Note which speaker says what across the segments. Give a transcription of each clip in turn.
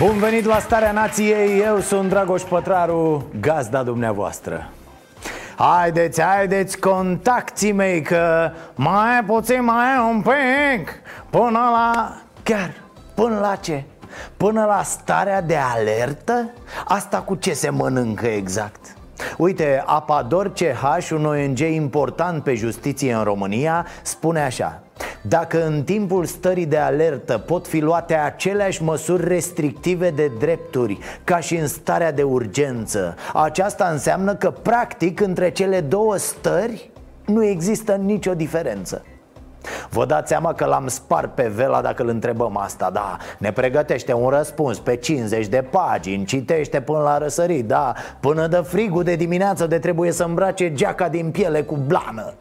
Speaker 1: Bun venit la Starea Nației, eu sunt Dragoș Pătraru, gazda dumneavoastră Haideți, haideți, contacții mei, că mai puțin, mai un pic Până la... chiar, până la ce? Până la starea de alertă? Asta cu ce se mănâncă exact? Uite, Apador CH, un ONG important pe justiție în România, spune așa dacă în timpul stării de alertă pot fi luate aceleași măsuri restrictive de drepturi ca și în starea de urgență, aceasta înseamnă că, practic, între cele două stări nu există nicio diferență. Vă dați seama că l-am spart pe Vela dacă îl întrebăm asta, da. Ne pregătește un răspuns pe 50 de pagini Citește până la răsărit, da. Până de frigul de dimineață de trebuie să îmbrace geaca din piele cu blană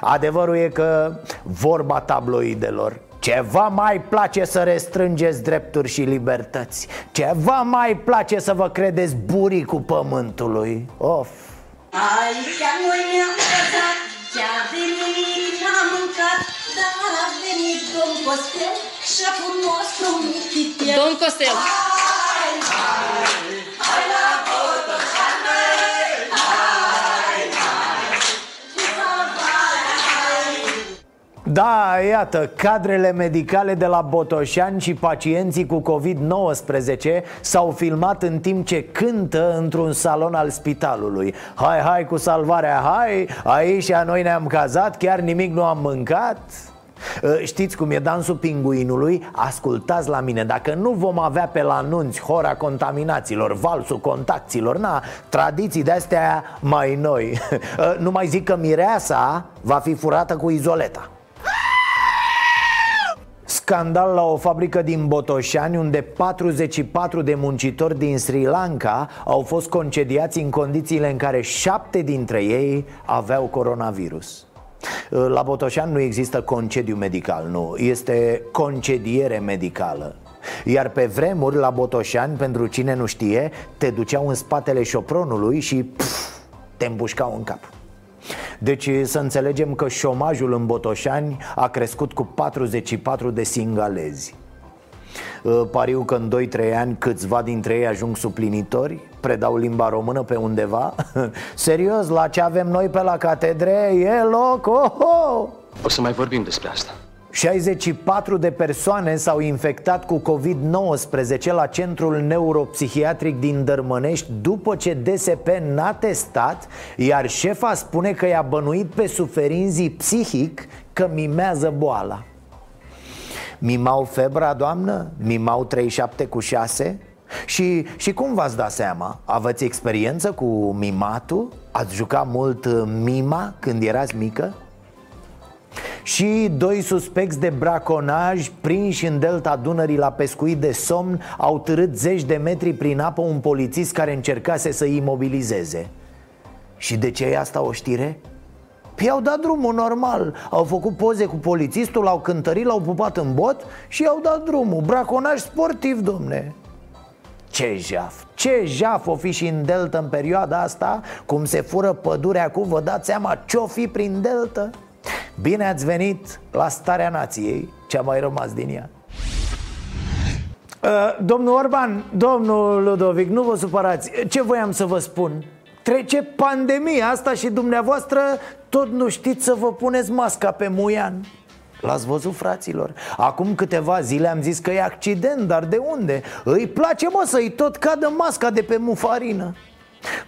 Speaker 1: Adevărul e că vorba tabloidelor ceva mai place să restrângeți drepturi și libertăți Ceva mai place să vă credeți buricul pământului. Of.
Speaker 2: Aici noi ne-am căzat Ce-a venit n-a mâncat Dar a venit domn Costel Șeful nostru Michitel
Speaker 3: Domn Costel
Speaker 1: Da, iată, cadrele medicale de la Botoșani și pacienții cu COVID-19 s-au filmat în timp ce cântă într-un salon al spitalului. Hai, hai cu salvarea, hai, aici noi ne-am cazat, chiar nimic nu am mâncat. Uh, Știți cum e dansul pinguinului? Ascultați la mine, dacă nu vom avea pe la nunți hora contaminaților, valsul contacților, na, tradiții de-astea mai noi. Uh, Nu mai zic că mireasa va fi furată cu izoleta Scandal la o fabrică din Botoșani unde 44 de muncitori din Sri Lanka au fost concediați în condițiile în care șapte dintre ei aveau coronavirus. La Botoșani nu există concediu medical, nu, este concediere medicală. Iar pe vremuri, la Botoșani, pentru cine nu știe, te duceau în spatele șopronului și pf, te îmbușcau în cap deci să înțelegem că șomajul în Botoșani a crescut cu 44 de singalezi. Uh, Pariu că în 2-3 ani câțiva dintre ei ajung suplinitori Predau limba română pe undeva. Serios, la ce avem noi pe la catedre e loc oh, oh!
Speaker 4: O să mai vorbim despre asta
Speaker 1: 64 de persoane s-au infectat cu COVID-19 la centrul neuropsihiatric din Dărmănești după ce DSP n-a testat, iar șefa spune că i-a bănuit pe suferinzii psihic că mimează boala. Mimau febra, doamnă? Mimau 37 cu 6? Și, și cum v-ați dat seama? Aveți experiență cu mimatul? Ați jucat mult uh, mima când erați mică? Și doi suspecți de braconaj prinși în delta Dunării la pescuit de somn au târât zeci de metri prin apă un polițist care încercase să-i imobilizeze. Și de ce e asta o știre? Păi au dat drumul normal Au făcut poze cu polițistul, l-au cântărit, l-au pupat în bot și i-au dat drumul Braconaj sportiv, domne ce jaf, ce jaf o fi și în Delta în perioada asta Cum se fură pădurea cu, vă dați seama ce-o fi prin Delta? Bine ați venit la starea nației, ce-a mai rămas din ea Uh, Domnul Orban, domnul Ludovic, nu vă supărați Ce voiam să vă spun? Trece pandemia asta și dumneavoastră tot nu știți să vă puneți masca pe muian L-ați văzut, fraților? Acum câteva zile am zis că e accident, dar de unde? Îi place, mă, să-i tot cadă masca de pe mufarină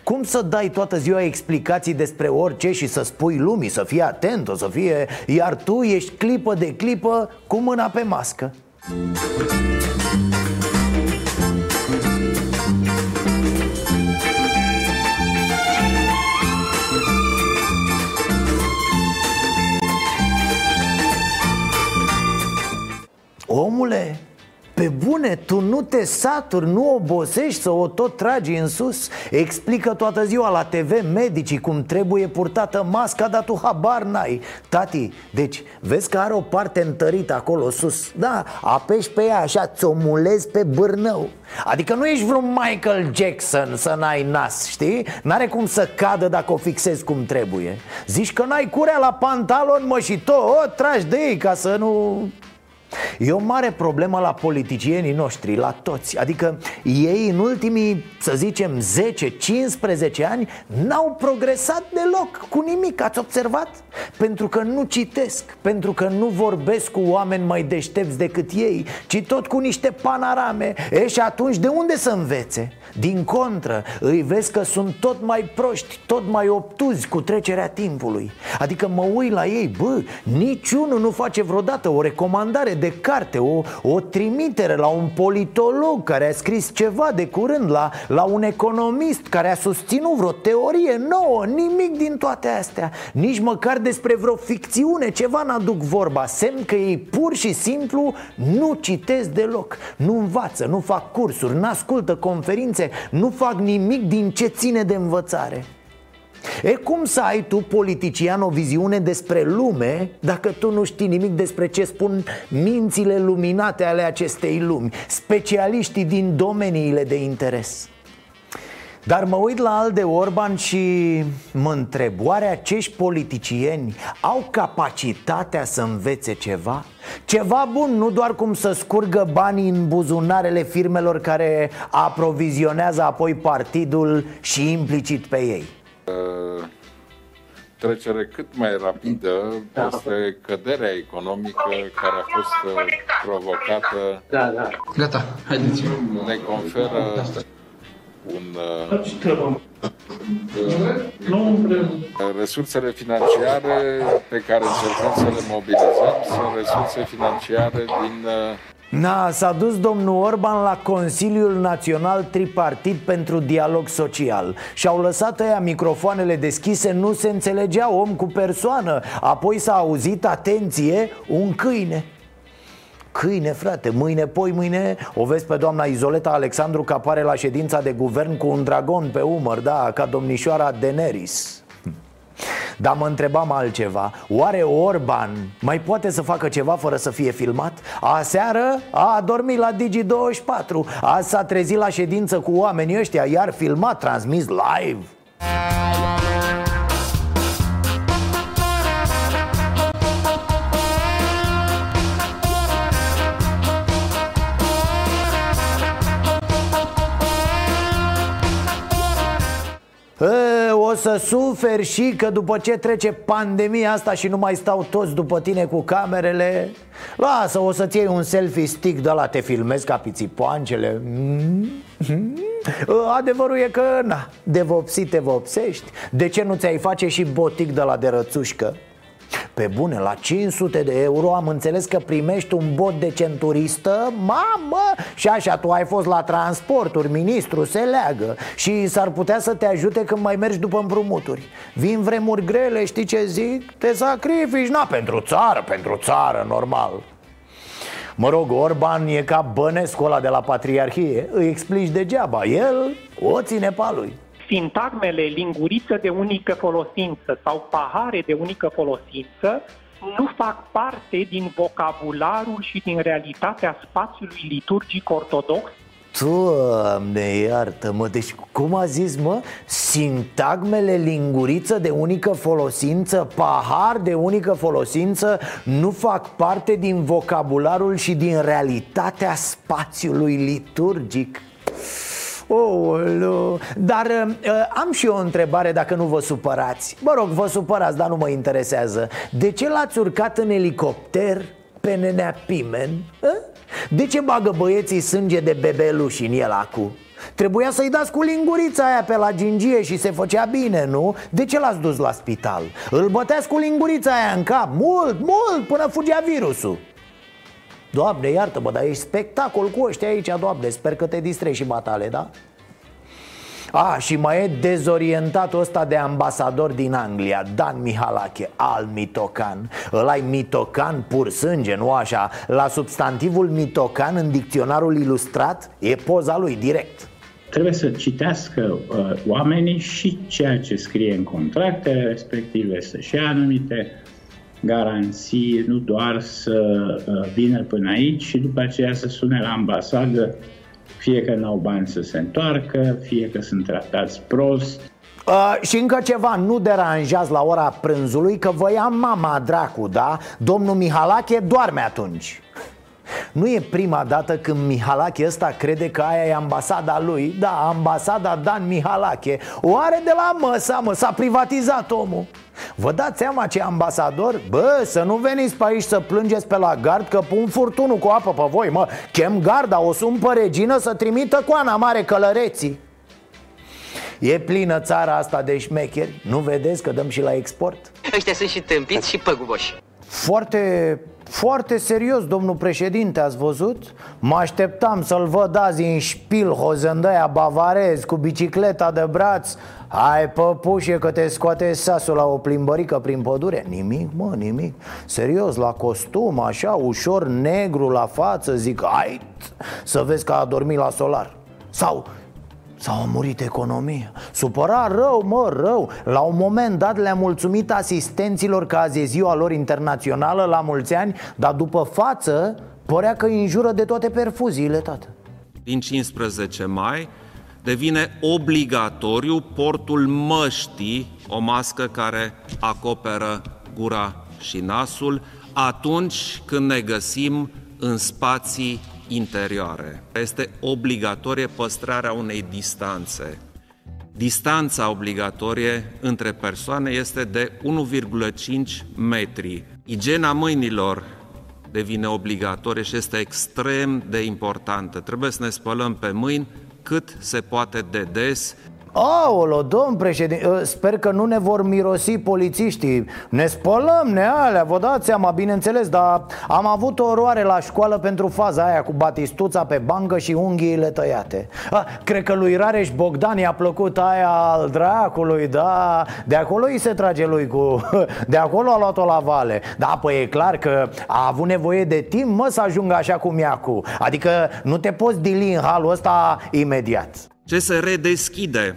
Speaker 1: cum să dai toată ziua explicații despre orice și să spui lumii să fie atent, o să fie Iar tu ești clipă de clipă cu mâna pe mască? Omule, pe bune, tu nu te saturi, nu obosești să o tot tragi în sus. Explică toată ziua la TV medicii cum trebuie purtată masca, dar tu habar n-ai. Tati, deci vezi că are o parte întărită acolo sus. Da, apeși pe ea așa, ți-o mulezi pe bârnău. Adică nu ești vreun Michael Jackson să n-ai nas, știi? N-are cum să cadă dacă o fixezi cum trebuie. Zici că n-ai curea la pantalon, mă, și tot tragi de ei ca să nu... E o mare problemă la politicienii noștri, la toți Adică ei în ultimii, să zicem, 10-15 ani N-au progresat deloc cu nimic, ați observat? Pentru că nu citesc, pentru că nu vorbesc cu oameni mai deștepți decât ei Ci tot cu niște panorame E și atunci de unde să învețe? Din contră, îi vezi că sunt tot mai proști, tot mai obtuzi cu trecerea timpului Adică mă uit la ei, bă, niciunul nu face vreodată o recomandare de carte o, o trimitere la un politolog care a scris ceva de curând la, la un economist care a susținut vreo teorie nouă Nimic din toate astea. Nici măcar despre vreo ficțiune, ceva n-aduc vorba. Semn că ei pur și simplu nu citesc deloc Nu învață, nu fac cursuri, n-ascultă conferințe nu fac nimic din ce ține de învățare E cum să ai tu, politician, o viziune despre lume Dacă tu nu știi nimic despre ce spun mințile luminate ale acestei lumi Specialiștii din domeniile de interes dar mă uit la Alde Orban și mă întreb Oare acești politicieni au capacitatea să învețe ceva? Ceva bun, nu doar cum să scurgă banii în buzunarele firmelor care aprovizionează apoi partidul și implicit pe ei uh,
Speaker 3: trecere cât mai rapidă peste căderea economică care a fost uh, provocată.
Speaker 4: Da, da. Gata, haideți.
Speaker 3: Ne conferă un Resursele financiare pe care încercăm să le mobilizăm sunt resurse financiare din
Speaker 1: Na, s-a dus domnul Orban la Consiliul Național Tripartit pentru Dialog Social. Și-au lăsat ăia microfoanele deschise, nu se înțelegea om cu persoană. Apoi s-a auzit, atenție, un câine. Câine, frate, mâine, poi mâine O vezi pe doamna Izoleta Alexandru că apare la ședința de guvern cu un dragon pe umăr, da, ca domnișoara Daenerys dar mă întrebam altceva. Oare Orban mai poate să facă ceva fără să fie filmat? Aseară a dormit la Digi24. Azi s-a trezit la ședință cu oamenii ăștia Iar filmat, transmis live să suferi și că după ce trece pandemia asta și nu mai stau toți după tine cu camerele Lasă, o să-ți iei un selfie stick de la te filmezi ca pițipoancele mm-hmm. Adevărul e că, na, de vopsi te vopsești De ce nu ți-ai face și botic de la de rățușcă? Pe bune, la 500 de euro am înțeles că primești un bot de centuristă? Mamă! Și așa, tu ai fost la transporturi, ministru, se leagă. Și s-ar putea să te ajute când mai mergi după împrumuturi. Vin vremuri grele, știi ce zic? Te sacrifici, na, pentru țară, pentru țară, normal. Mă rog, Orban e ca bănescul ăla de la Patriarhie. Îi explici degeaba, el o ține pe lui
Speaker 5: sintagmele linguriță de unică folosință sau pahare de unică folosință nu fac parte din vocabularul și din realitatea spațiului liturgic ortodox
Speaker 1: Doamne, iartă-mă, deci cum a zis, mă? Sintagmele linguriță de unică folosință, pahar de unică folosință Nu fac parte din vocabularul și din realitatea spațiului liturgic Oh, dar uh, am și eu o întrebare dacă nu vă supărați Mă rog, vă supărați, dar nu mă interesează De ce l-ați urcat în elicopter pe nenea Pimen? A? De ce bagă băieții sânge de bebeluși în el acu? Trebuia să-i dați cu lingurița aia pe la gingie și se făcea bine, nu? De ce l-ați dus la spital? Îl băteați cu lingurița aia în cap Mult, mult, până fugea virusul Doamne, iartă-mă, dar ești spectacol cu ăștia aici, doamne Sper că te distrezi și matale, da? A, și mai e dezorientatul ăsta de ambasador din Anglia Dan Mihalache, al mitocan Ăla e mitocan pur sânge, nu așa? La substantivul mitocan în dicționarul ilustrat e poza lui direct
Speaker 6: Trebuie să citească uh, oamenii și ceea ce scrie în contractele respective, să-și ia anumite garanții, nu doar să uh, vină până aici și după aceea să sune la ambasadă fie că n-au bani să se întoarcă, fie că sunt tratați prost.
Speaker 1: Uh, și încă ceva, nu deranjați la ora prânzului că vă ia mama dracu, da? Domnul Mihalache doarme atunci nu e prima dată când Mihalache ăsta crede că aia e ambasada lui. Da, ambasada Dan Mihalache. O are de la măsa, mă, s-a privatizat omul. Vă dați seama ce ambasador? Bă, să nu veniți pe aici să plângeți pe la gard Că pun furtunul cu apă pe voi, mă. Chem garda, o sun pe regină să trimită coana mare călăreții. E plină țara asta de șmecheri. Nu vedeți că dăm și la export?
Speaker 7: Ăștia sunt și tâmpiți și păguboși
Speaker 1: Foarte, foarte serios, domnul președinte, ați văzut? Mă așteptam să-l văd azi în șpil hozândăia bavarez Cu bicicleta de braț. Hai păpușe că te scoate sasul la o plimbărică prin pădure. Nimic, mă, nimic. Serios, la costum, așa, ușor negru la față Zic, hai să vezi că a dormit la solar. Sau S-a murit economia. Supăra rău, mă, rău. La un moment dat le-a mulțumit asistenților Că azi e ziua lor internațională La mulți ani Dar după față Părea că îi înjură de toate perfuziile, tată.
Speaker 8: Din 15 mai devine obligatoriu portul măștii, o mască care acoperă gura și nasul, atunci când ne găsim în spații interioare. Este obligatorie păstrarea unei distanțe. Distanța obligatorie între persoane este de 1,5 metri. Igiena mâinilor devine obligatorie și este extrem de importantă. Trebuie să ne spălăm pe mâini cât se poate de des
Speaker 1: Aolo, domn președinte, ă, sper că nu ne vor mirosi polițiștii. Ne spălăm, ne alea, vă dați seama, bineînțeles Dar am avut o oroare la școală pentru faza aia Cu batistuța pe bangă și unghiile tăiate. A, Cred că lui Rareș Bogdan i-a plăcut aia al dracului, da. De acolo îi se trage lui cu... De acolo a luat-o la vale. Da, păi e clar că a avut nevoie de timp, mă, să ajungă așa cum e acum. Adică nu te poți dili în halul ăsta imediat
Speaker 8: ce se redeschide?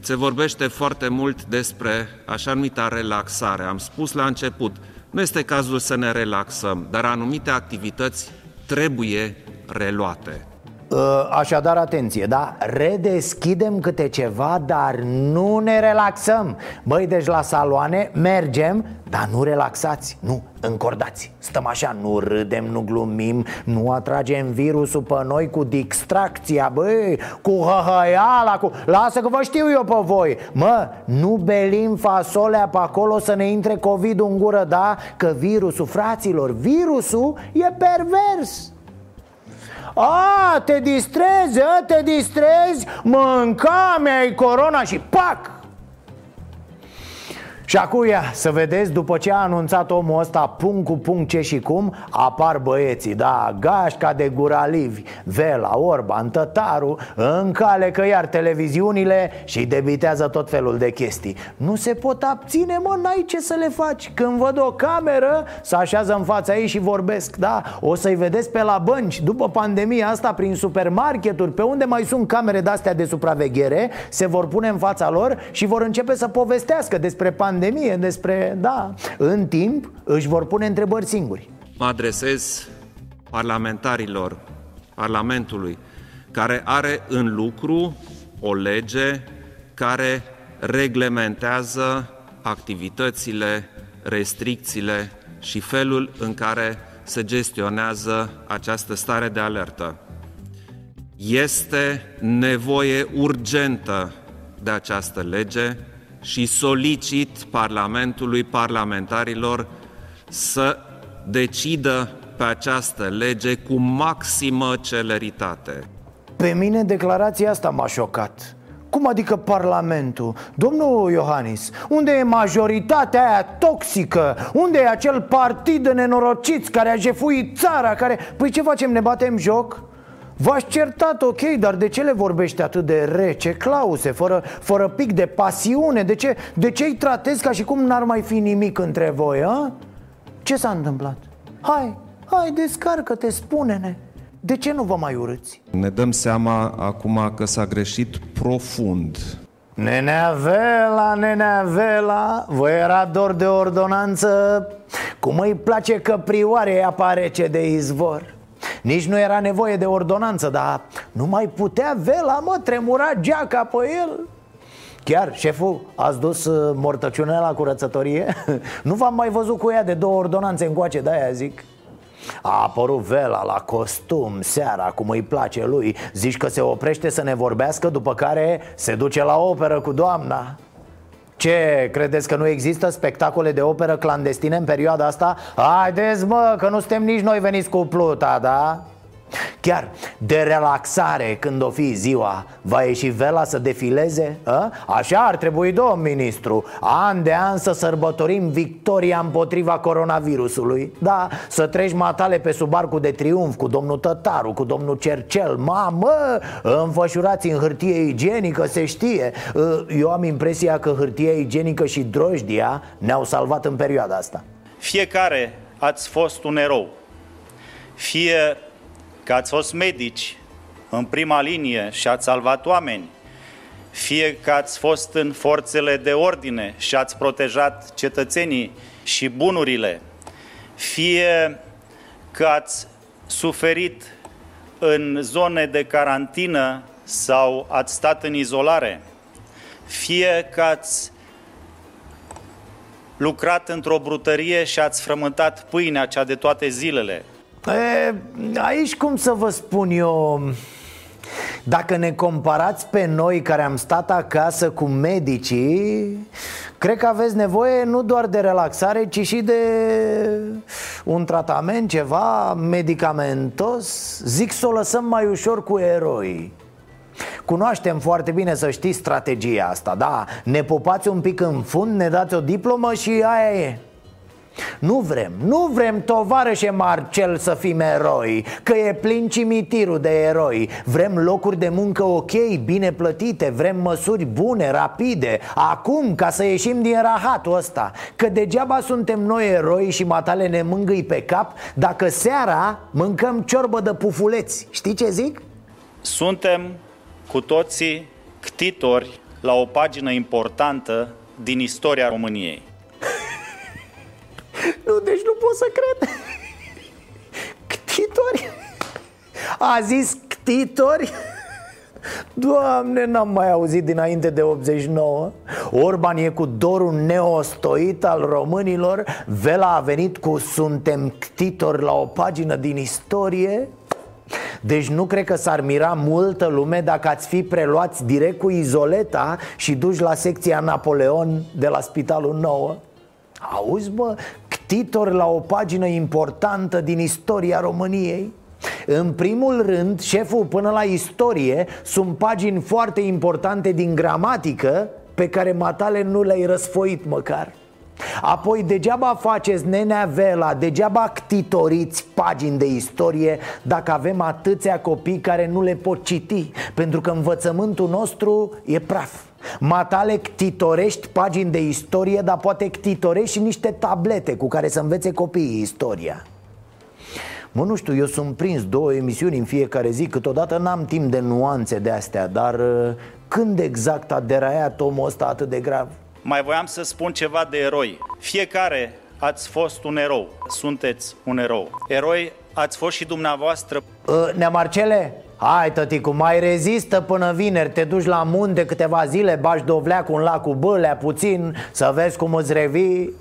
Speaker 8: Se vorbește foarte mult despre așa numita relaxare. Am spus la început, nu este cazul să ne relaxăm, dar anumite activități trebuie reluate.
Speaker 1: Ă, așadar, atenție, da? Redeschidem câte ceva, dar nu ne relaxăm Băi, deci la saloane mergem, dar nu relaxați, nu, încordați Stăm așa, nu râdem, nu glumim, nu atragem virusul pe noi cu distracția Băi, cu hăhăiala, cu... Lasă că vă știu eu pe voi Mă, nu belim fasolea pe acolo să ne intre covid în gură, da? Că virusul, fraților, virusul e pervers a, te distrezi, a, te distrezi Mânca mi-ai corona și pac și acum ia, să vedeți, după ce a anunțat omul ăsta punct cu punct ce și cum Apar băieții, da, Gașca de Guralivi, Vela, Orban, Tătaru Încalecă iar televiziunile și debitează tot felul de chestii. Nu se pot abține, mă, n-ai ce să le faci. Când văd o cameră, să așează în fața ei și vorbesc Da, o să-i vedeți pe la bănci. După pandemia asta, prin supermarketuri Pe unde mai sunt camere de-astea de supraveghere Se vor pune în fața lor și vor începe să povestească despre pandemie pandemie, despre, da, în timp își vor pune întrebări singuri.
Speaker 8: Mă adresez parlamentarilor Parlamentului, care are în lucru o lege care reglementează activitățile, restricțiile și felul în care se gestionează această stare de alertă. Este nevoie urgentă de această lege și solicit Parlamentului, parlamentarilor să decidă pe această lege cu maximă celeritate.
Speaker 1: Pe mine declarația asta m-a șocat. Cum adică Parlamentul? Domnul Iohannis, unde e majoritatea aia toxică? Unde e acel partid de nenorociți care a jefuit țara? Care... Păi ce facem, ne batem joc? V-aș certat, ok, dar de ce le vorbește atât de rece, Clause, fără, fără pic de pasiune? De ce, de ce îi tratezi ca și cum n-ar mai fi nimic între voi, a? Ce s-a întâmplat? Hai, hai, descarcă-te, spune-ne De ce nu vă mai urâți?
Speaker 8: Ne dăm seama acum că s-a greșit profund
Speaker 1: Nenea Vela, nenea Vela Vă era dor de ordonanță Cum îi place că prioare apare ce de izvor nici nu era nevoie de ordonanță, dar nu mai putea Vela, mă, tremura geaca pe el. Chiar, șeful, ați dus uh, mortăciunea la curățătorie? nu v-am mai văzut cu ea de două ordonanțe încoace, de-aia zic. A apărut Vela la costum, seara, cum îi place lui. Zici că se oprește să ne vorbească, după care se duce la operă cu doamna ce, credeți că nu există spectacole de operă clandestine în perioada asta? Haideți mă, că nu suntem nici noi veniți cu pluta, da? Chiar de relaxare când o fi ziua Va ieși vela să defileze? A? Așa ar trebui, domn ministru. An de an să sărbătorim victoria împotriva coronavirusului. Da, să treci matale pe sub arcul de triumf Cu domnul Tătaru, cu domnul Cercel. Mamă, înfășurați în hârtie igienică, se știe. Eu am impresia că hârtia igienică și drojdia Ne-au salvat în perioada asta.
Speaker 9: Fiecare ați fost un erou. Fie că ați fost medici în prima linie și ați salvat oameni, fie că ați fost în forțele de ordine și ați protejat cetățenii și bunurile, fie că ați suferit în zone de carantină sau ați stat în izolare, fie că ați lucrat într-o brutărie și ați frământat pâinea cea de toate zilele,
Speaker 1: E, aici cum să vă spun eu Dacă ne comparați pe noi care am stat acasă cu medicii Cred că aveți nevoie nu doar de relaxare, ci și de un tratament, ceva medicamentos. Zic să o lăsăm mai ușor cu eroi. Cunoaștem foarte bine, să știți, strategia asta, da? Ne pupați un pic în fund, ne dați o diplomă și aia e nu vrem, nu vrem tovarășe Marcel să fim eroi Că e plin cimitirul de eroi. Vrem locuri de muncă ok, bine plătite Vrem măsuri bune, rapide. Acum, ca să ieșim din rahatul ăsta Că degeaba suntem noi eroi și matale ne mângâi pe cap Dacă seara mâncăm ciorbă de pufuleți. Știi ce zic?
Speaker 9: Suntem cu toții ctitori la o pagină importantă din istoria României
Speaker 1: nu, deci nu pot să cred. Ctitori? A zis ctitori? Doamne, n-am mai auzit dinainte de 89 Orban e cu dorul neostoit al românilor. Vela a venit cu suntem ctitori la o pagină din istorie. Deci nu cred că s-ar mira multă lume dacă ați fi preluați direct cu izoleta și duși la secția Napoleon de la Spitalul Nou Auzi, bă, ctitor la o pagină importantă din istoria României? În primul rând, șeful până la istorie sunt pagini foarte importante din gramatică pe care matale nu le-ai răsfoit măcar Apoi degeaba faceți nenea vela, degeaba ctitoriți pagini de istorie Dacă avem atâția copii care nu le pot citi Pentru că învățământul nostru e praf Matale ctitorești pagini de istorie, dar poate ctitorești și niște tablete cu care să învețe copiii istoria. Mă, nu știu, eu sunt prins două emisiuni în fiecare zi Câteodată n-am timp de nuanțe de astea Dar uh, când exact a deraiat omul ăsta atât de grav?
Speaker 9: Mai voiam să spun ceva de eroi. Fiecare ați fost un erou. Sunteți un erou. Eroi ați fost și dumneavoastră.
Speaker 1: Uh, Nea Marcele, Hai, tăticu, mai rezistă până vineri. Te duci la munte câteva zile Bași dovleacul în lacul Bălea puțin Să vezi cum îți revii.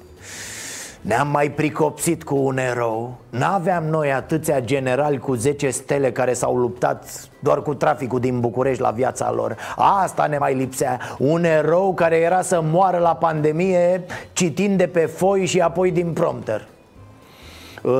Speaker 1: Ne-am mai pricopsit cu un erou. N-aveam noi atâția generali cu 10 stele care s-au luptat doar cu traficul din București la viața lor. Asta ne mai lipsea. Un erou care era să moară la pandemie citind de pe foi și apoi din prompter.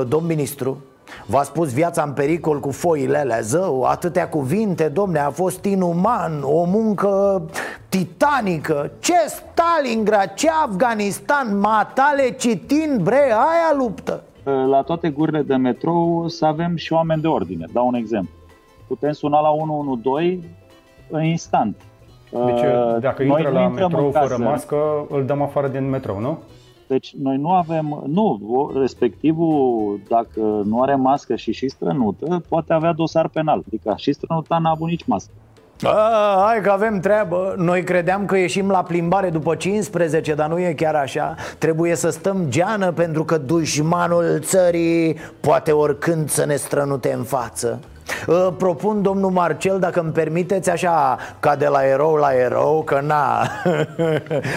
Speaker 1: Domn ministru, V-a spus viața în pericol cu foile alea, zău, atâtea cuvinte, domne, a fost inuman, o muncă titanică Ce Stalingrad, ce Afganistan, matale citind, bre, aia luptă
Speaker 10: La toate gurile de metrou să avem și oameni de ordine, dau un exemplu putem suna la 112 în instant.
Speaker 11: Deci
Speaker 10: Uh,
Speaker 11: dacă
Speaker 10: noi
Speaker 11: intră
Speaker 10: nu
Speaker 11: la
Speaker 10: intrăm
Speaker 11: metrou
Speaker 10: în
Speaker 11: fără
Speaker 10: casă.
Speaker 11: mască, îl dăm afară din metrou, nu?
Speaker 10: Deci noi nu avem, nu, o- respectivul, dacă nu are mască și și strănută, poate avea dosar penal. Adică și strănuta n-a avut nici mască.
Speaker 1: A, hai că avem treabă Noi credeam că ieșim la plimbare după 15 Dar nu e chiar așa Trebuie să stăm geană pentru că dușmanul țării Poate oricând să ne strănute în față Uh, Propun domnul Marcel, dacă îmi permiteți așa Ca de la erou la erou, că na.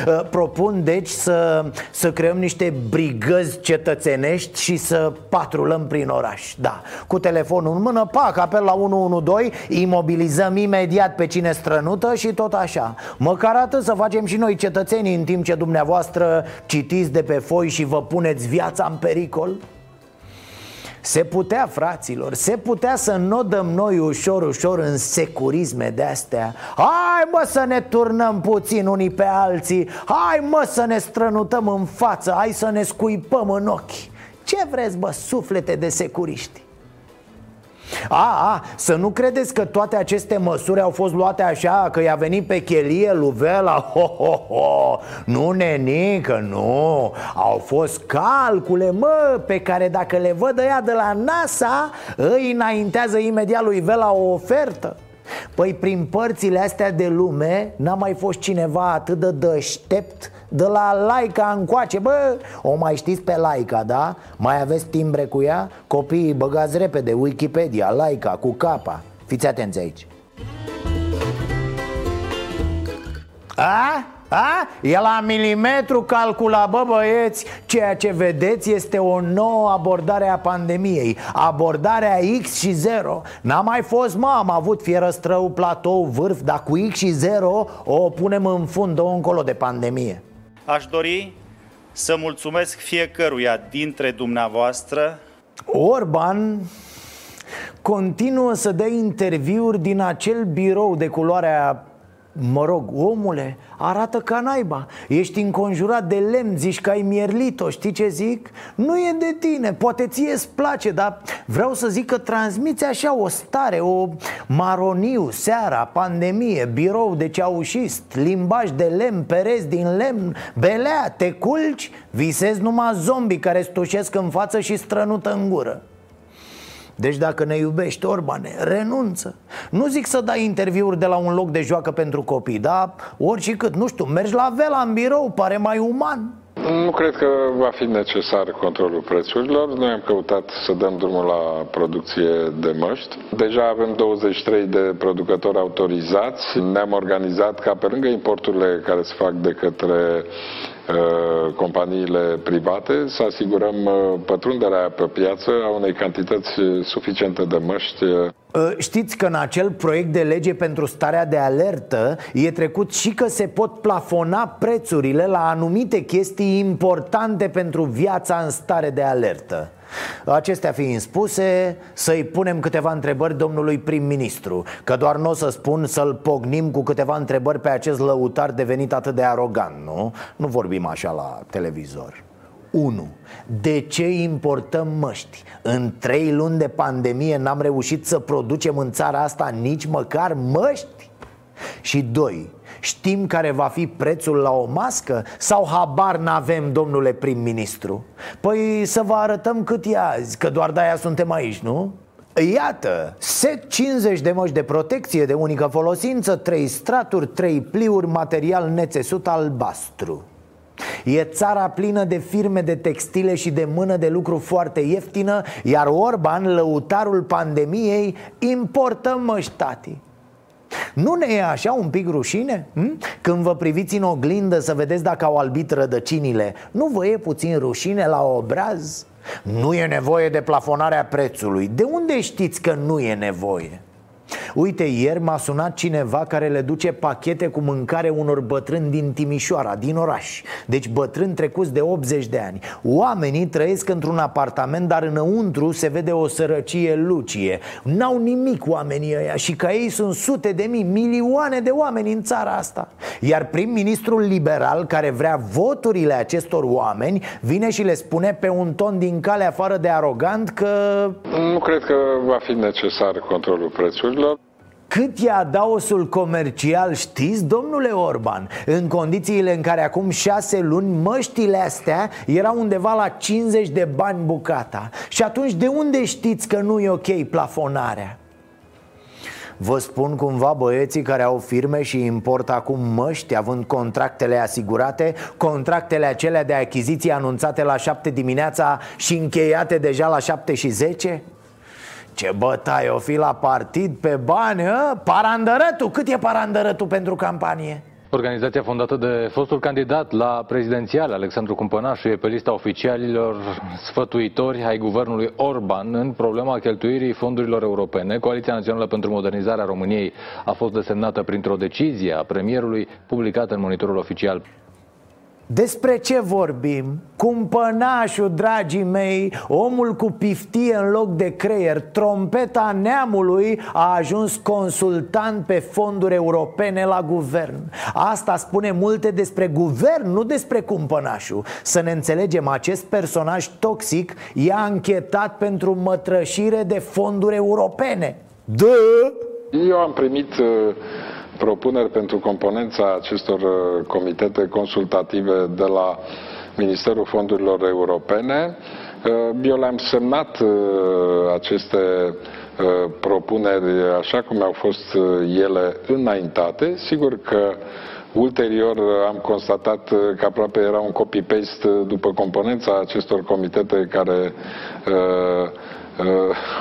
Speaker 1: Uh, Propun deci să, să creăm niște brigăzi cetățenești Și să patrulăm prin oraș Da, cu telefonul în mână, pac, apel la 112 Imobilizăm imediat pe cine strănută și tot așa. Măcar atât să facem și noi cetățenii În timp ce dumneavoastră citiți de pe foi și vă puneți viața în pericol se putea, fraților, se putea să nu dăm noi ușor, ușor în securisme de-astea. Hai mă să ne turnăm puțin unii pe alții. Hai mă să ne strănutăm în față, hai să ne scuipăm în ochi. Ce vreți, bă, suflete de securiști? A, a, să nu credeți că toate aceste măsuri au fost luate așa Că i-a venit pe chelie Luvela? Ho, ho, ho. Nu nenică, nu. Au fost calcule, mă Pe care dacă le văd ăia de la NASA Îi înaintează imediat lui Vela o ofertă. Păi prin părțile astea de lume N-a mai fost cineva atât de deștept De la Laica încoace Bă, o mai știți pe Laica, da? Mai aveți timbre cu ea? Copiii băgați repede Wikipedia, Laica, cu capa Fiți atenți aici A? A? E la milimetru calcula, bă băieți Ceea ce vedeți este o nouă abordare a pandemiei Abordarea X și 0 N-a mai fost, mă, am avut fierăstrău, platou, vârf Dar cu X și 0 o punem în fund, o încolo de pandemie
Speaker 9: Aș dori să mulțumesc fiecăruia dintre dumneavoastră.
Speaker 1: Orban continuă să dea interviuri din acel birou de culoarea Mă rog, omule, arată ca naiba Ești înconjurat de lemn, zici că ai mierlit-o, știi ce zic? Nu e de tine, poate ție îți place, dar vreau să zic că transmiți așa o stare, o maroniu, seara, pandemie, birou de ceaușist Limbaj de lemn, pereți din lemn, belea, te culci, visezi numai zombi care stușesc în față și strănută în gură deci dacă ne iubești, Orbane, renunță Nu zic să dai interviuri de la un loc de joacă pentru copii Dar oricât, nu știu, mergi la vela în birou, pare mai uman
Speaker 3: Nu cred că va fi necesar controlul prețurilor. Noi am căutat să dăm drumul la producție de măști. Deja avem 23 de producători autorizați. Ne-am organizat ca pe lângă importurile care se fac de către uh, companiile private să asigurăm uh, pătrunderea pe piață a unei cantități suficiente de măști uh,
Speaker 1: Știți că în acel proiect de lege pentru starea de alertă E trecut și că se pot plafona prețurile la anumite chestii importante pentru viața în stare de alertă Acestea fiind spuse, să-i punem câteva întrebări domnului prim-ministru Că doar nu o să spun să-l pognim cu câteva întrebări pe acest lăutar devenit atât de arogant, nu? Nu vorbim așa la televizor 1. De ce importăm măști? În trei luni de pandemie n-am reușit să producem în țara asta nici măcar măști? Și 2. Știm care va fi prețul la o mască? Sau habar n-avem, domnule prim-ministru? Păi să vă arătăm cât e azi, că doar de-aia suntem aici, nu? Iată, set 50 de măști de protecție de unică folosință, 3 straturi, 3 pliuri, material nețesut albastru E țara plină de firme de textile și de mână de lucru foarte ieftină Iar Orban, lăutarul pandemiei, importă măștati nu ne e așa un pic rușine? Hm? Când vă priviți în oglindă să vedeți dacă au albit rădăcinile Nu vă e puțin rușine la obraz? Nu e nevoie de plafonarea prețului De unde știți că nu e nevoie? Uite, ieri m-a sunat cineva care le duce pachete cu mâncare unor bătrâni din Timișoara, din oraș. Deci bătrâni trecuți de 80 de ani. Oamenii trăiesc într-un apartament, dar înăuntru se vede o sărăcie lucie. N-au nimic oamenii ăia și ca ei sunt sute de mii, milioane de oameni în țara asta. Iar prim-ministrul liberal care vrea voturile acestor oameni Vine și le spune pe un ton din cale afară de arogant că...
Speaker 3: Nu cred că va fi necesar controlul prețurilor.
Speaker 1: Cât e adaosul comercial, știți, domnule Orban? În condițiile în care acum șase luni măștile astea erau undeva la 50 de bani bucata Și atunci de unde știți că nu e ok plafonarea? Vă spun cumva băieții care au firme și importă acum măști Având contractele asigurate Contractele acelea de achiziție anunțate la 7 dimineața Și încheiate deja la 7 și 10? Ce bătaie o fi la partid pe bani, a? Parandărătul, cât e parandărătul pentru campanie?
Speaker 12: Organizația fondată de fostul candidat la prezidențial, Alexandru Cumpănașu, e pe lista oficialilor sfătuitori ai guvernului Orban în problema cheltuirii fondurilor europene. Coaliția Națională pentru Modernizarea României a fost desemnată printr-o decizie a premierului publicată în monitorul oficial.
Speaker 1: Despre ce vorbim? Cumpănașul, dragii mei, omul cu piftie în loc de creier Trompeta neamului a ajuns consultant pe fonduri europene la guvern Asta spune multe despre guvern, nu despre cumpănașul Să ne înțelegem, acest personaj toxic i-a anchetat pentru mătrășire de fonduri europene Dă!
Speaker 3: Eu am primit uh, propuneri pentru componența acestor uh, comitete consultative de la Ministerul Fondurilor Europene. Uh, eu le-am semnat uh, aceste propuneri așa cum au fost ele înaintate. Sigur că Ulterior am constatat că aproape era un copy-paste după componența acestor comitete care uh, uh,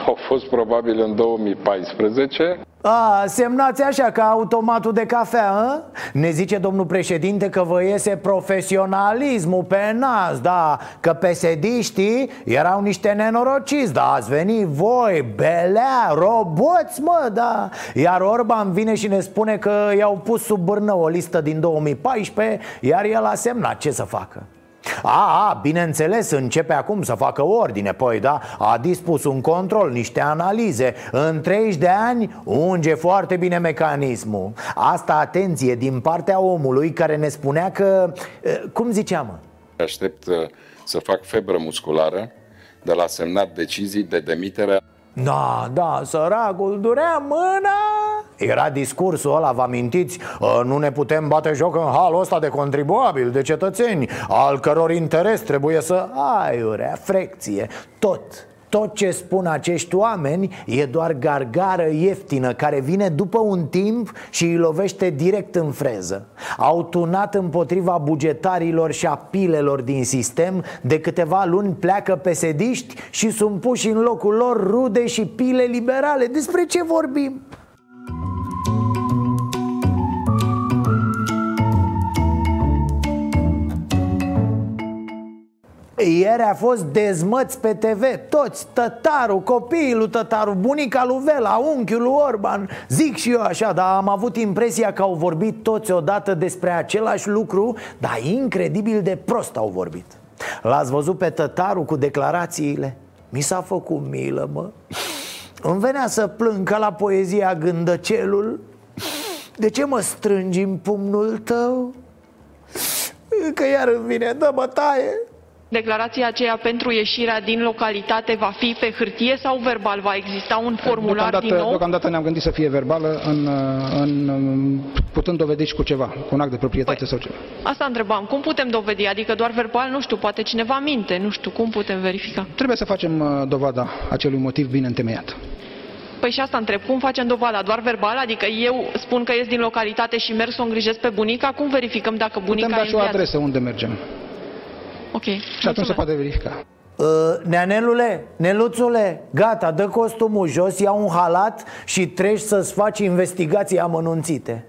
Speaker 3: au fost probabil în 2014.
Speaker 1: A, semnați așa ca automatul de cafea, a? Ne zice domnul președinte că vă iese profesionalismul pe nas, da Că pesediștii erau niște nenorociți, da Ați venit voi, belea, roboți, mă, da Iar Orban vine și ne spune că i-au pus sub bârnă o listă din 2014 Iar el a semnat, ce să facă? A, a, bineînțeles, începe acum să facă ordine. Păi da, a dispus un control, niște analize. În 30 de ani unge foarte bine mecanismul. Asta, atenție, din partea omului care ne spunea că... Cum ziceam?
Speaker 3: Aștept să fac febră musculară de la semnat decizii de demitere
Speaker 1: da, da, săracul durea mâna. Era discursul ăla, vă amintiți? Nu ne putem bate joc în halul ăsta de contribuabil, de cetățeni Al căror interes trebuie să... Aiurea, frecție, tot tot ce spun acești oameni e doar gargară ieftină care vine după un timp și îi lovește direct în freză Au tunat împotriva bugetarilor și a pilelor din sistem De câteva luni pleacă pesediști și sunt puși în locul lor rude și pile liberale Despre ce vorbim? Ieri a fost dezmăți pe TV Toți, tătarul, copiii lui tătarul Bunica lui Vela, unchiul lui Orban. Zic și eu așa, dar am avut impresia că au vorbit toți odată despre același lucru Dar incredibil de prost au vorbit. L-ați văzut pe tătarul cu declarațiile? Mi s-a făcut milă, mă. Îmi venea să plâng ca la poezia Gândăcelul. De ce mă strângi în pumnul tău? Că iar îmi vine, dă bătaie
Speaker 13: Declarația aceea pentru ieșirea din localitate va fi pe hârtie sau verbal? Va exista un formular
Speaker 4: deocamdată,
Speaker 13: din nou?
Speaker 4: Deocamdată ne-am gândit să fie verbală, în, în, putând dovedi și cu ceva, cu un act de proprietate păi, sau ceva.
Speaker 13: Asta întrebam. Cum putem dovedi? Adică doar verbal? Nu știu, poate cineva minte. Nu știu, cum putem verifica?
Speaker 4: Trebuie să facem uh, dovada acelui motiv bine întemeiat.
Speaker 13: Păi și asta întreb, cum facem dovada? Doar verbal? Adică eu spun că ies din localitate și merg să o îngrijesc pe bunica? Cum verificăm dacă bunica
Speaker 4: Putem da și o adresă unde mergem.
Speaker 13: Ok.
Speaker 4: Și atunci se poate verifica.
Speaker 1: Uh, neanelule, Neluțule, gata, dă costumul jos, ia un halat și treci să-ți faci investigații amănunțite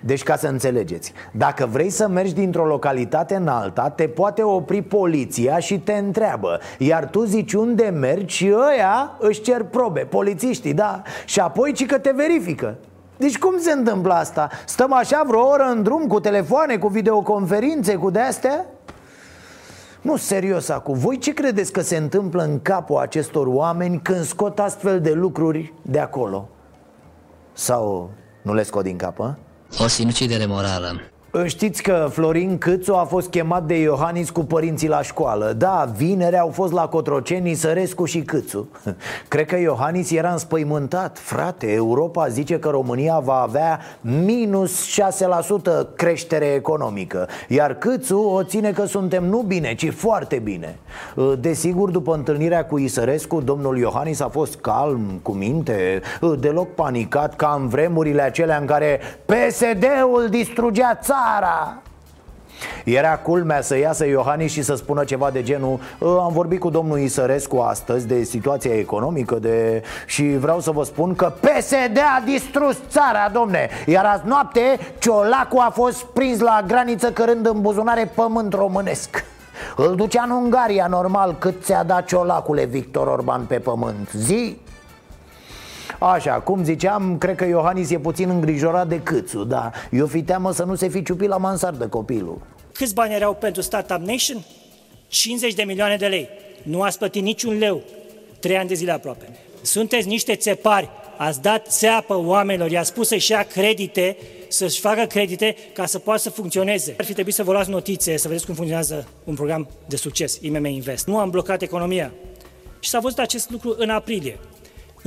Speaker 1: Deci ca să înțelegeți Dacă vrei să mergi dintr-o localitate în alta Te poate opri poliția și te întreabă Iar tu zici unde mergi și ăia își cer probe Polițiștii, da Și apoi ci că te verifică deci cum se întâmplă asta? Stăm așa vreo oră în drum cu telefoane, cu videoconferințe, cu de-astea? Nu, serios acum, voi ce credeți că se întâmplă în capul acestor oameni când scot astfel de lucruri de acolo? Sau nu le scot din cap, a?
Speaker 14: O sinucidere morală.
Speaker 1: Știți că Florin Câțu a fost chemat de Iohannis cu părinții la școală. Da, vineri au fost la Cotroceni Sărescu și Câțu. Cred că Iohannis era înspăimântat. Frate, Europa zice că România va avea minus 6% creștere economică Iar Câțu o ține că suntem nu bine, ci foarte bine. Desigur, după întâlnirea cu Isărescu Domnul Iohannis a fost calm, cu minte Deloc panicat ca în vremurile acelea în care PSD-ul distrugea țara țara. Era culmea să iasă Iohannis și să spună ceva de genul "Ă, Am vorbit cu domnul Isărescu astăzi de situația economică de... Și vreau să vă spun că PSD a distrus țara, domne. Iar azi noapte Ciolacu a fost prins la graniță cărând în buzunare pământ românesc. Îl ducea în Ungaria, normal, cât ți-a dat ciolacule Victor Orban pe pământ. Zi? Așa, cum ziceam, cred că Iohannis e puțin îngrijorat de câțu, da Eu fi teamă să nu se fi ciupit la mansardă copilul
Speaker 15: Câți bani erau pentru Startup Nation? 50 de milioane de lei. Nu ați plătit niciun leu. Trei ani de zile aproape. Sunteți niște țepari. Ați dat țeapă oamenilor, i-ați spus să-și ia credite, să-și facă credite ca să poată să funcționeze. Ar fi trebuit să vă luați notițe, să vedeți cum funcționează un program de succes, IMM Invest. Nu am blocat economia. Și s-a văzut acest lucru în aprilie.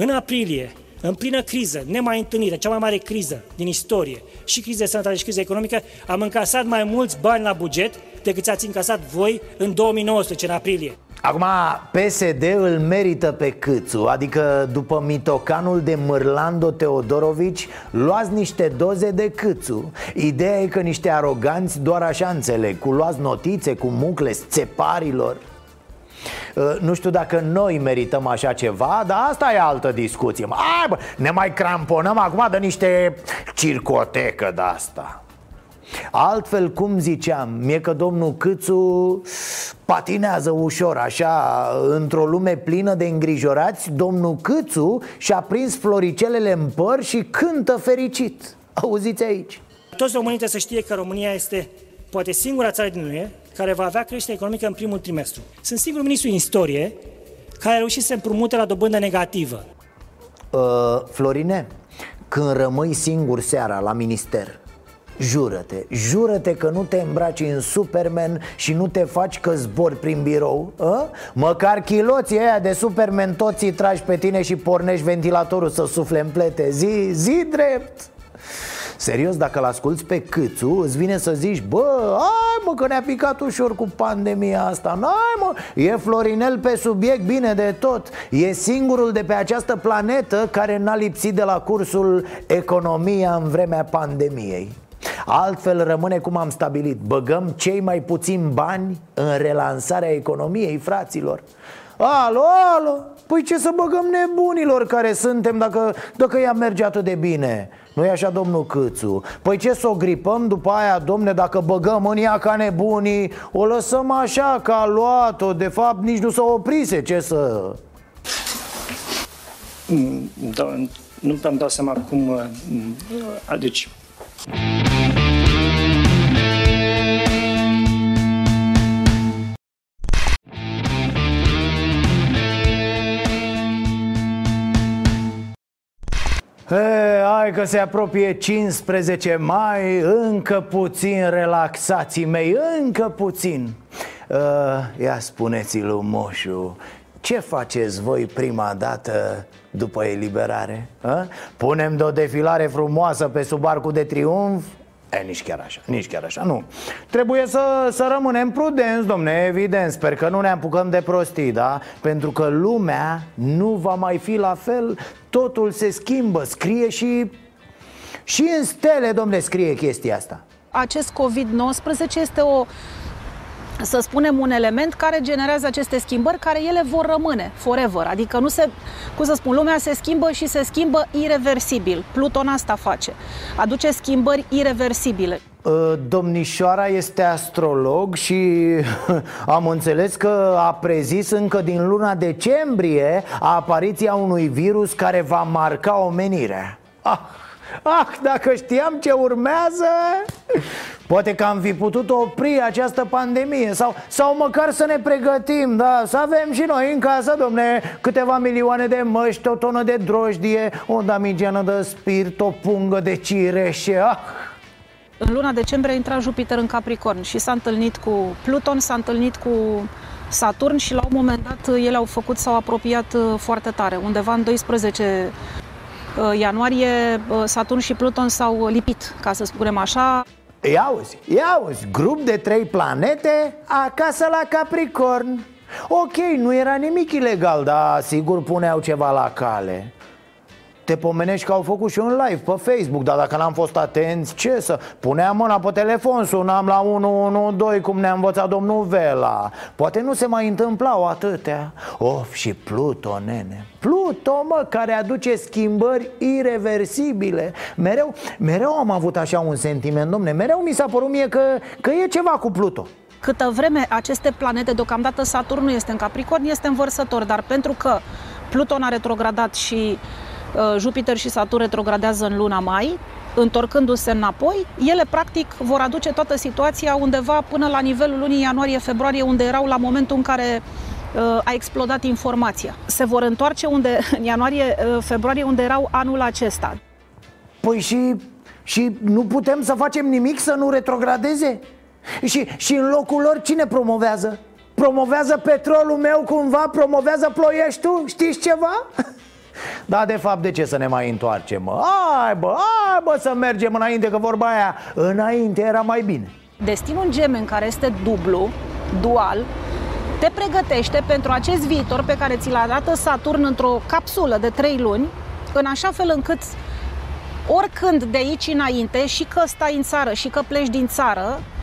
Speaker 15: În aprilie, în plină criză, nemai întâlnită, cea mai mare criză din istorie, și criză de sănătate și criză economică, am încasat mai mulți bani la buget decât ați încasat voi în 2019, în aprilie.
Speaker 1: Acum, PSD îl merită pe Câțu Adică după mitocanul de Mârlando Teodorovici Luați niște doze de Câțu Ideea e că niște aroganți doar așa înțeleg Cu luați notițe, cu mucle, țeparilor Uh, nu știu dacă noi merităm așa ceva, dar asta e altă discuție. Hai bă, ne mai cramponăm acum de niște circotecă de asta Altfel, cum ziceam, mie că domnul Câțu patinează ușor așa Într-o lume plină de îngrijorați Domnul Câțu și-a prins floricelele în păr și cântă fericit. Auziți aici?
Speaker 15: Toți românii trebuie să știe că România este poate singura țară din UE care va avea creștere economică în primul trimestru. Sunt singurul ministru în istorie care a reușit să împrumute la dobândă negativă.
Speaker 1: Uh, Florine, când rămâi singur seara la minister Jură-te, jură-te că nu te îmbraci în Superman și nu te faci că zbori prin birou a? Măcar chiloții aia de Superman toți îi tragi pe tine și pornești ventilatorul să sufle în plete Zi, zi drept Serios, dacă l-asculți pe Câțu, îți vine să zici Bă, ai mă că ne-a picat ușor cu pandemia asta N-ai mă, e Florinel pe subiect bine de tot E singurul de pe această planetă care n-a lipsit de la cursul economia în vremea pandemiei. Altfel rămâne cum am stabilit Băgăm cei mai puțini bani în relansarea economiei, fraților. Alo, alo, păi ce să băgăm nebunilor care suntem dacă, dacă ea merge atât de bine? Nu e așa, domnul Câțu? Păi ce să o gripăm după aia, domne, dacă băgăm în ea ca nebunii? O lăsăm așa, ca a luat-o De fapt, nici nu s-a oprise, ce să...
Speaker 15: Da, nu mi-am dat seama cum... Deci...
Speaker 1: E, hai că se apropie 15 mai Încă puțin relaxații mei Încă puțin uh, Ia spuneți lui Moșu Ce faceți voi prima dată după eliberare? A? Punem de o defilare frumoasă pe sub arcul de triumf E, nici chiar așa, nici chiar așa, nu. Trebuie să, să rămânem prudenți, domne, evident. Sper că nu ne apucăm de prostii, da? Pentru că lumea nu va mai fi la fel. Totul se schimbă, scrie și... Și în stele, domne, scrie chestia asta.
Speaker 16: Acest COVID-19 este o
Speaker 14: să spunem, un element care generează aceste schimbări, care ele vor rămâne forever. Adică nu se, cum să spun, lumea se schimbă și se schimbă irreversibil. Pluton asta face. Aduce schimbări irreversibile.
Speaker 1: Uh, Domnișoara este astrolog și am înțeles că a prezis încă din luna decembrie apariția unui virus care va marca omenirea. Ah, ah, dacă știam ce urmează, poate că am fi putut opri această pandemie sau, sau măcar să ne pregătim, da, să avem și noi în casă, domne, câteva milioane de măști, o tonă de drojdie, o damigeană de spirit, o pungă de cireșe, ah,
Speaker 14: În luna decembrie a intrat Jupiter în Capricorn și s-a întâlnit cu Pluton, s-a întâlnit cu Saturn și la un moment dat ele au făcut, s-au apropiat uh, foarte tare. Undeva în 12 uh, ianuarie uh, Saturn și Pluton s-au lipit, ca să spunem așa.
Speaker 1: Ia auzi, ia auzi, grup de trei planete acasă la Capricorn Ok, nu era nimic ilegal, dar sigur puneau ceva la cale te pomenești că au făcut și un live pe Facebook Dar dacă n-am fost atenți, ce să... Puneam mâna pe telefon, sunam la 112 Cum ne-a învățat domnul Vela. Poate nu se mai întâmplau atâtea. Of, și Pluto, nene. Pluto, mă, care aduce schimbări irreversibile. Mereu, mereu am avut așa un sentiment, domne. Mereu mi s-a părut mie că, că e ceva cu Pluto.
Speaker 14: Câtă vreme aceste planete, deocamdată Saturn nu este în Capricorn, este în vărsător, dar pentru că Pluton a retrogradat și uh, Jupiter și Saturn retrogradează în luna mai, întorcându-se înapoi, ele practic vor aduce toată situația undeva până la nivelul lunii ianuarie-februarie, unde erau la momentul în care uh, a explodat informația. Se vor întoarce unde, în ianuarie-februarie, unde erau anul acesta.
Speaker 1: Păi și, și nu putem să facem nimic să nu retrogradeze? Și, și în locul lor cine promovează? Promovează petrolul meu cumva? Promovează ploieștiul? Știți ceva? Da, de fapt, de ce să ne mai întoarcem, mă? Hai, bă, hai, bă, să mergem înainte, că vorba aia Înainte era mai bine
Speaker 14: Destinul gemen, care este dublu, dual, te pregătește pentru acest viitor pe care ți l arată Saturn într-o capsulă de 3 luni, în așa fel încât oricând de aici înainte, și că stai în țară, și că pleci din țară, uh,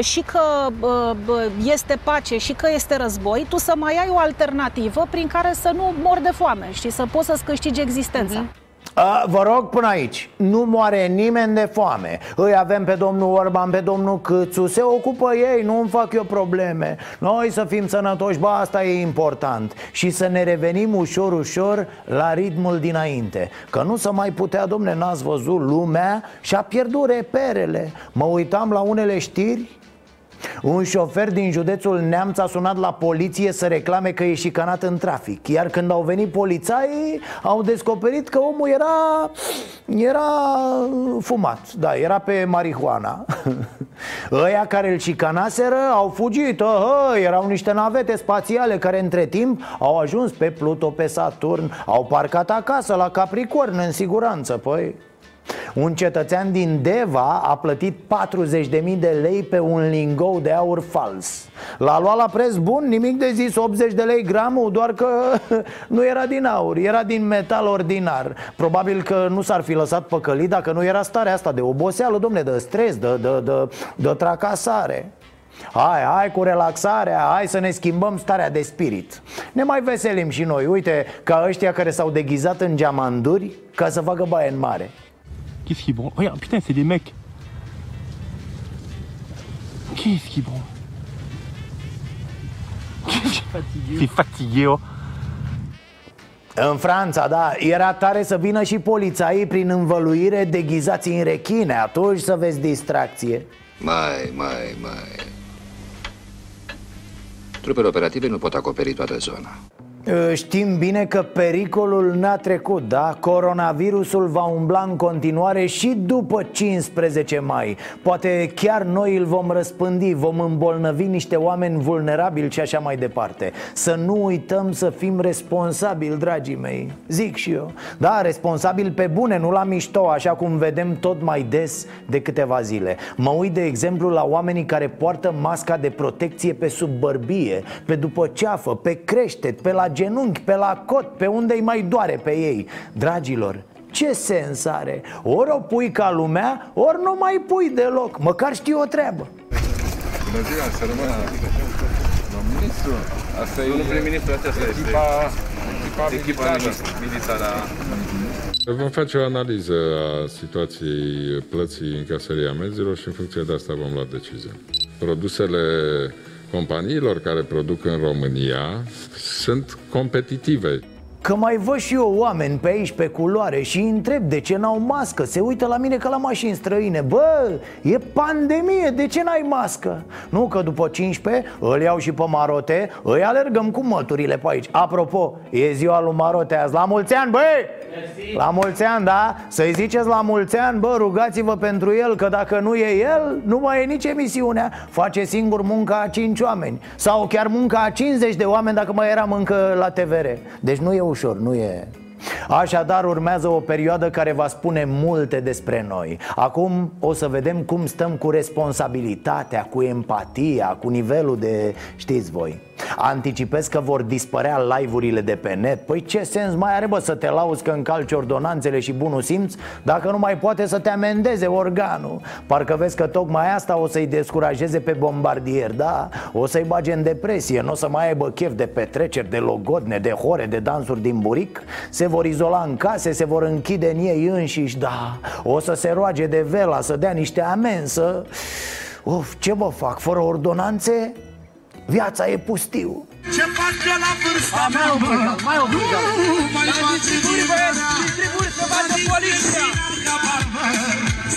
Speaker 14: și că uh, bă, este pace și că este război, tu să mai ai o alternativă prin care să nu mori de foame și să poți să-ți câștigi existența.
Speaker 1: A, vă rog până aici, nu moare nimeni de foame. Îi avem pe domnul Orban, pe domnul Câțu. Se ocupă ei, nu îmi fac eu probleme. Noi să fim sănătoși, bă, asta e important. Și să ne revenim ușor, ușor la ritmul dinainte. Că nu să mai putea, domne, n-ați văzut lumea? Și-a pierdut reperele. Mă uitam la unele știri un șofer din județul Neamț a sunat la poliție să reclame că e șicanat în trafic. Iar când au venit polițaii, au descoperit că omul era, era fumat. Da, era pe marihuana. Ăia care îl șicanaseră au fugit. Oh, Erau niște navete spațiale care între timp au ajuns pe Pluto, pe Saturn. Au parcat acasă la Capricorn în siguranță, păi un cetățean din Deva a plătit 40.000 de lei pe un lingou de aur fals. L-a luat la preț bun, nimic de zis, 80 de lei gramul Doar că nu era din aur, era din metal ordinar. Probabil că nu s-ar fi lăsat păcălit dacă nu era starea asta de oboseală, domne, de stres, de, de, de, de tracasare. Hai, hai cu relaxarea, hai să ne schimbăm starea de spirit. Ne mai veselim și noi, uite, ca ăștia care s-au deghizat în geamanduri Ca să facă baie în mare
Speaker 16: Qu'est-ce qui branle Regarde, putain, c'est des mecs. Qu'est-ce qui branle C'est fatigué, oh.
Speaker 1: În Franța, da, era tare să vină și polițaii prin învăluire deghizați în rechine Atunci să vezi distracție
Speaker 17: Mai, mai, mai. Trupele operative nu pot acoperi toată zona.
Speaker 1: Știm bine că pericolul n-a trecut, da? Coronavirusul va umbla în continuare și după 15 mai. Poate chiar noi îl vom răspândi, vom îmbolnăvi niște oameni vulnerabili și așa mai departe. Să nu uităm să fim responsabili, dragii mei. Zic și eu. Da, responsabili pe bune, nu la mișto, așa cum vedem tot mai des de câteva zile. Mă uit de exemplu la oamenii care poartă masca de protecție pe sub bărbie Pe după ceafă, pe creștet, pe la genunchi, pe la cot, pe unde îi mai doare pe ei Dragilor, ce sens are? Ori o pui ca lumea, ori nu mai pui deloc Măcar știi o treabă
Speaker 3: Bună ziua, să rămână
Speaker 18: prim-ministru. Asta
Speaker 19: Domnul
Speaker 18: e
Speaker 19: prim-ministru, aceasta este
Speaker 18: echipa, echipa,
Speaker 19: echipa
Speaker 18: militară.
Speaker 19: militară.
Speaker 3: Vom face o analiză a situației plății încasării amenzilor și în funcție de asta vom lua decizia. Produsele companiilor care produc în România sunt competitive.
Speaker 1: Că mai văd și eu oameni pe aici pe culoare și îi întreb de ce n-au mască Se uită la mine ca la mașini străine Bă, e pandemie, de ce n-ai mască? Nu că după 15 îl iau și pe Marote Îi alergăm cu măturile pe aici Apropo, e ziua lui Marote azi La mulți ani, băi! La mulți ani, da? Să-i ziceți la mulți ani, bă, rugați-vă pentru el Că dacă nu e el, nu mai e nici emisiunea. Face singur munca a 5 oameni. Sau chiar munca a 50 de oameni dacă mai eram încă la TVR Deci nu e ușor, nu e... Așadar urmează o perioadă care va spune multe despre noi. Acum o să vedem cum stăm cu responsabilitatea, cu empatia, cu nivelul de... știți voi. Anticipez că vor dispărea live-urile de pe net. Păi ce sens mai are bă să te lauzi că încalci ordonanțele și bunul simț Dacă nu mai poate să te amendeze organul? Parcă vezi că tocmai asta o să-i descurajeze pe bombardier, da? O să-i bage în depresie, nu o să mai aibă chef de petreceri, de logodne, de hore, de dansuri din buric? Se vor izola în case, se vor închide în ei înșiși, da. O să se roage de vela, să dea niște amenzi, să... Uf, ce mă fac? Fără ordonanțe? Viața e pustiu.
Speaker 20: Ce face la vârsta mea, bă?
Speaker 1: Mai obligat.
Speaker 20: Nu mai face liberarea Distribui să vadă poliția.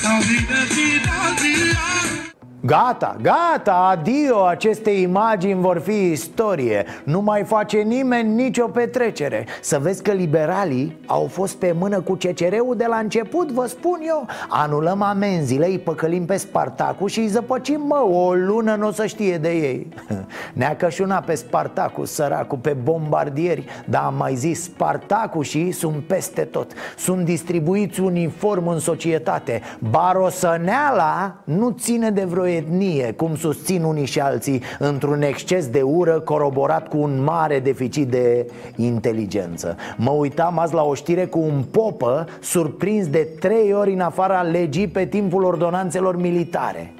Speaker 20: Sau vine dinadia
Speaker 1: Gata, gata, adio, aceste imagini vor fi istorie. Nu mai face nimeni nicio petrecere. Să vezi că liberalii au fost pe mână cu CCR-ul de la început, vă spun eu. Anulăm amenziile, îi păcălim pe Spartacu și îi zăpăcim, mă, o lună nu o să știe de ei. Ne-a cășunat pe Spartacu, săracul, pe bombardieri. Dar am mai zis, Spartacu și sunt peste tot. Sunt distribuiți uniform în societate. Barosăneala nu ține de vreo etnie, cum susțin unii și alții, într-un exces de ură coroborat cu un mare deficit de inteligență. Mă uitam azi la o știre cu un popă surprins de trei ori în afara legii pe timpul ordonanțelor militare.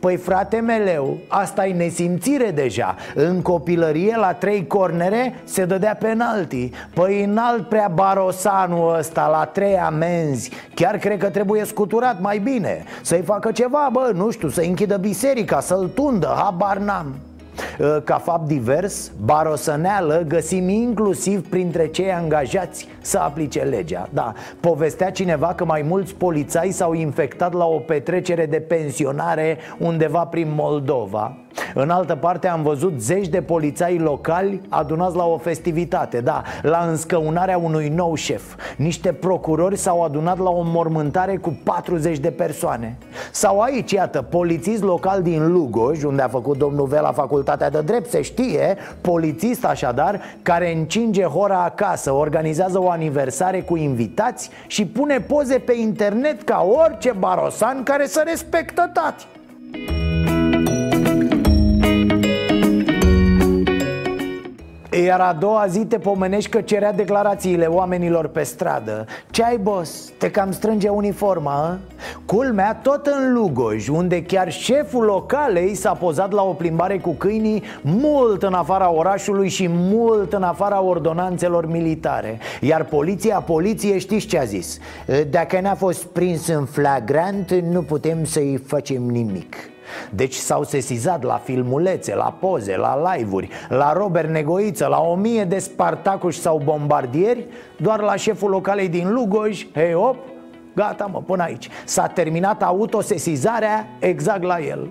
Speaker 1: Păi frate meleu, asta e nesimțire deja. În copilărie la trei cornere se dădea penalti. Păi înalt prea barosanul ăsta la trei amenzi. Chiar cred că trebuie scuturat mai bine. Să-i facă ceva, bă, nu știu, să închidă biserica, să-l tundă, habar n-am ca fapt divers, barosăneală găsim inclusiv printre cei angajați să aplice legea. Da, povestea cineva că mai mulți polițai s-au infectat la o petrecere de pensionare undeva prin Moldova în altă parte am văzut zeci de polițai locali adunați la o festivitate Da, la înscăunarea unui nou șef. Niște procurori s-au adunat la o mormântare cu 40 de persoane. Sau aici, iată, polițist local din Lugoj Unde a făcut domnul Vela facultatea de drept, se știe Polițist așadar, care încinge hora acasă Organizează o aniversare cu invitați Și pune poze pe internet ca orice barosan care să respectă tati Iar a doua zi te pomenești că cerea declarațiile oamenilor pe stradă Ce ai, boss? Te cam strânge uniforma, a? Culmea tot în Lugoj, unde chiar șeful localei s-a pozat la o plimbare cu câinii Mult în afara orașului și mult în afara ordonanțelor militare Iar poliția, poliție, știți ce a zis? Dacă n-a fost prins în flagrant, nu putem să-i facem nimic deci s-au sesizat la filmulețe, la poze, la live-uri La Robert Negoiță, la o mie de spartacuși sau bombardieri Doar la șeful localei din Lugoj, hei op, gata mă, până aici. S-a terminat autosesizarea exact la el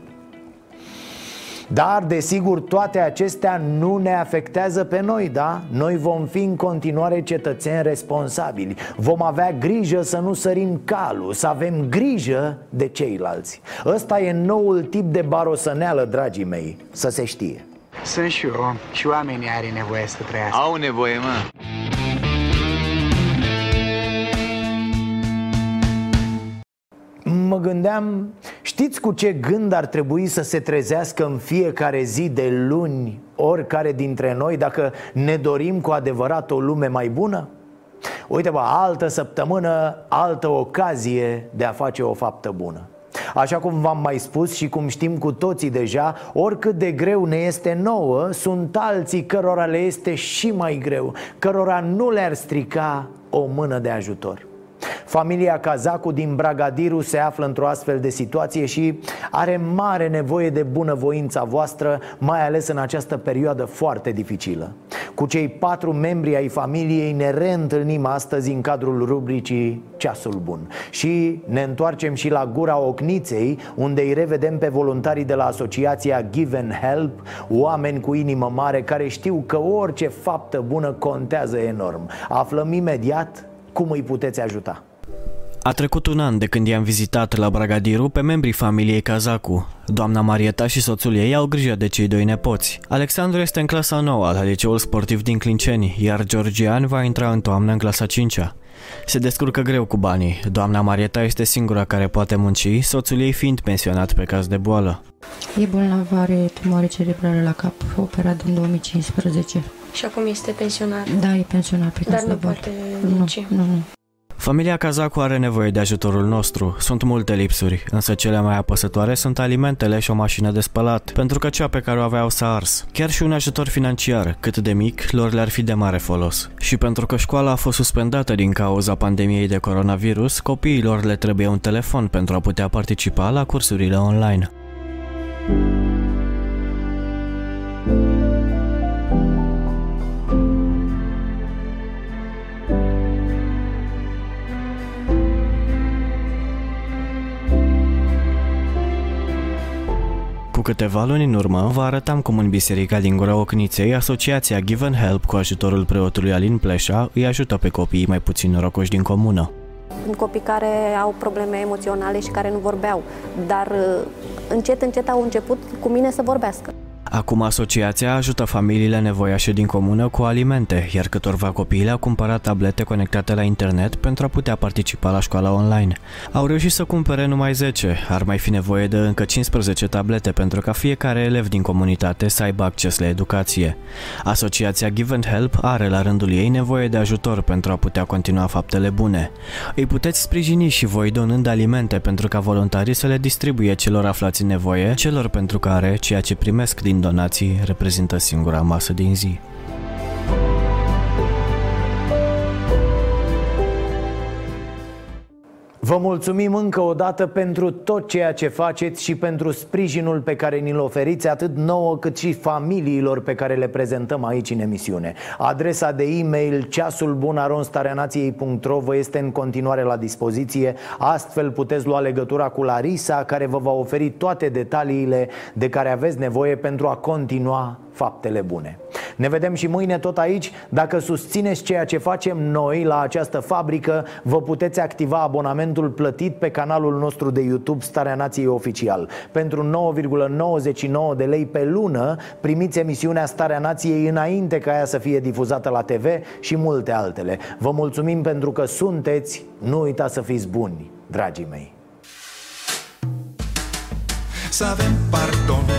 Speaker 1: dar, desigur, toate acestea nu ne afectează pe noi, da? Noi vom fi în continuare cetățeni responsabili. Vom avea grijă să nu sărim calul Să avem grijă de ceilalți. Ăsta e noul tip de barosăneală, dragii mei, să se știe.
Speaker 21: Sunt și eu și oamenii are nevoie să trăiască.
Speaker 7: Au nevoie, mă.
Speaker 1: Mă gândeam, știți cu ce gând ar trebui să se trezească în fiecare zi de luni oricare dintre noi dacă ne dorim cu adevărat o lume mai bună? Uite bă, altă săptămână, altă ocazie de a face o faptă bună Așa cum v-am mai spus și cum știm cu toții deja, oricât de greu ne este nouă, sunt alții cărora le este și mai greu, cărora nu le-ar strica o mână de ajutor. Familia Cazacu din Bragadiru se află într-o astfel de situație și are mare nevoie de bunăvoința voastră, mai ales în această perioadă foarte dificilă. Cu cei patru membri ai familiei ne reîntâlnim astăzi în cadrul rubricii Ceasul Bun. Și ne întoarcem și la gura Ocniței, unde îi revedem pe voluntarii de la asociația Give and Help Oameni cu inimă mare care știu că orice faptă bună contează enorm. Aflăm imediat cum îi puteți ajuta
Speaker 19: A trecut un an de când i-am vizitat la Bragadiru pe membrii familiei Cazacu. Doamna Marieta și soțul ei au grijă de cei doi nepoți. Alexandru este în clasa 9 la liceul sportiv din Clinceni, iar Georgian va intra în toamnă în clasa 5 Se descurcă greu cu banii. Doamna Marieta este singura care poate munci, soțul ei fiind pensionat pe caz de boală.
Speaker 22: E bolnav, are tumoare cerebrală la cap, operat în 2015.
Speaker 23: Și acum este pensionar.
Speaker 22: Da, e pensionat pe
Speaker 23: Dar
Speaker 22: caz de
Speaker 23: nu
Speaker 22: boală.
Speaker 23: poate
Speaker 22: Nu,
Speaker 23: munci.
Speaker 22: nu, nu.
Speaker 19: Familia Cazacu are nevoie de ajutorul nostru. Sunt multe lipsuri, însă cele mai apăsătoare sunt alimentele și o mașină de spălat, pentru că cea pe care o aveau s-a ars. Chiar și un ajutor financiar, cât de mic, lor le-ar fi de mare folos. Și pentru că școala a fost suspendată din cauza pandemiei de coronavirus, copiilor le trebuie un telefon pentru a putea participa la cursurile online. Cu câteva luni în urmă, vă arătam cum în biserica din Gura Ocniței, asociația Give and Help cu ajutorul preotului Alin Pleșa îi ajută pe copiii mai puțin norocoși din comună.
Speaker 24: Sunt copii care au probleme emoționale și care nu vorbeau, dar uh, încet, încet au început cu mine să vorbească.
Speaker 19: Acum asociația ajută familiile nevoiașe din comună cu alimente, iar câtorva copii le-au cumpărat tablete conectate la internet pentru a putea participa la școala online. Au reușit să cumpere numai 10, ar mai fi nevoie de încă 15 tablete pentru ca fiecare elev din comunitate să aibă acces la educație. Asociația Give and Help are la rândul ei nevoie de ajutor pentru a putea continua faptele bune. Îi puteți sprijini și voi donând alimente pentru ca voluntarii să le distribuie celor aflați în nevoie, celor pentru care ceea ce primesc din donații reprezintă singura masă din zi.
Speaker 1: Vă mulțumim încă o dată pentru tot ceea ce faceți și pentru sprijinul pe care ni-l oferiți atât nouă cât și familiilor pe care le prezentăm aici în emisiune. Adresa de e-mail ceasulbunaronstareanației.ro vă este în continuare la dispoziție. Astfel puteți lua legătura cu Larisa care vă va oferi toate detaliile de care aveți nevoie pentru a continua faptele bune. Ne vedem și mâine tot aici. Dacă susțineți ceea ce facem noi la această fabrică, vă puteți activa abonamentul plătit pe canalul nostru de YouTube Starea Nației Oficial. Pentru 9,99 de lei pe lună primiți emisiunea Starea Nației înainte ca ea să fie difuzată la TV și multe altele. Vă mulțumim pentru că sunteți, nu uitați să fiți buni, dragii mei.
Speaker 20: Să avem pardon Am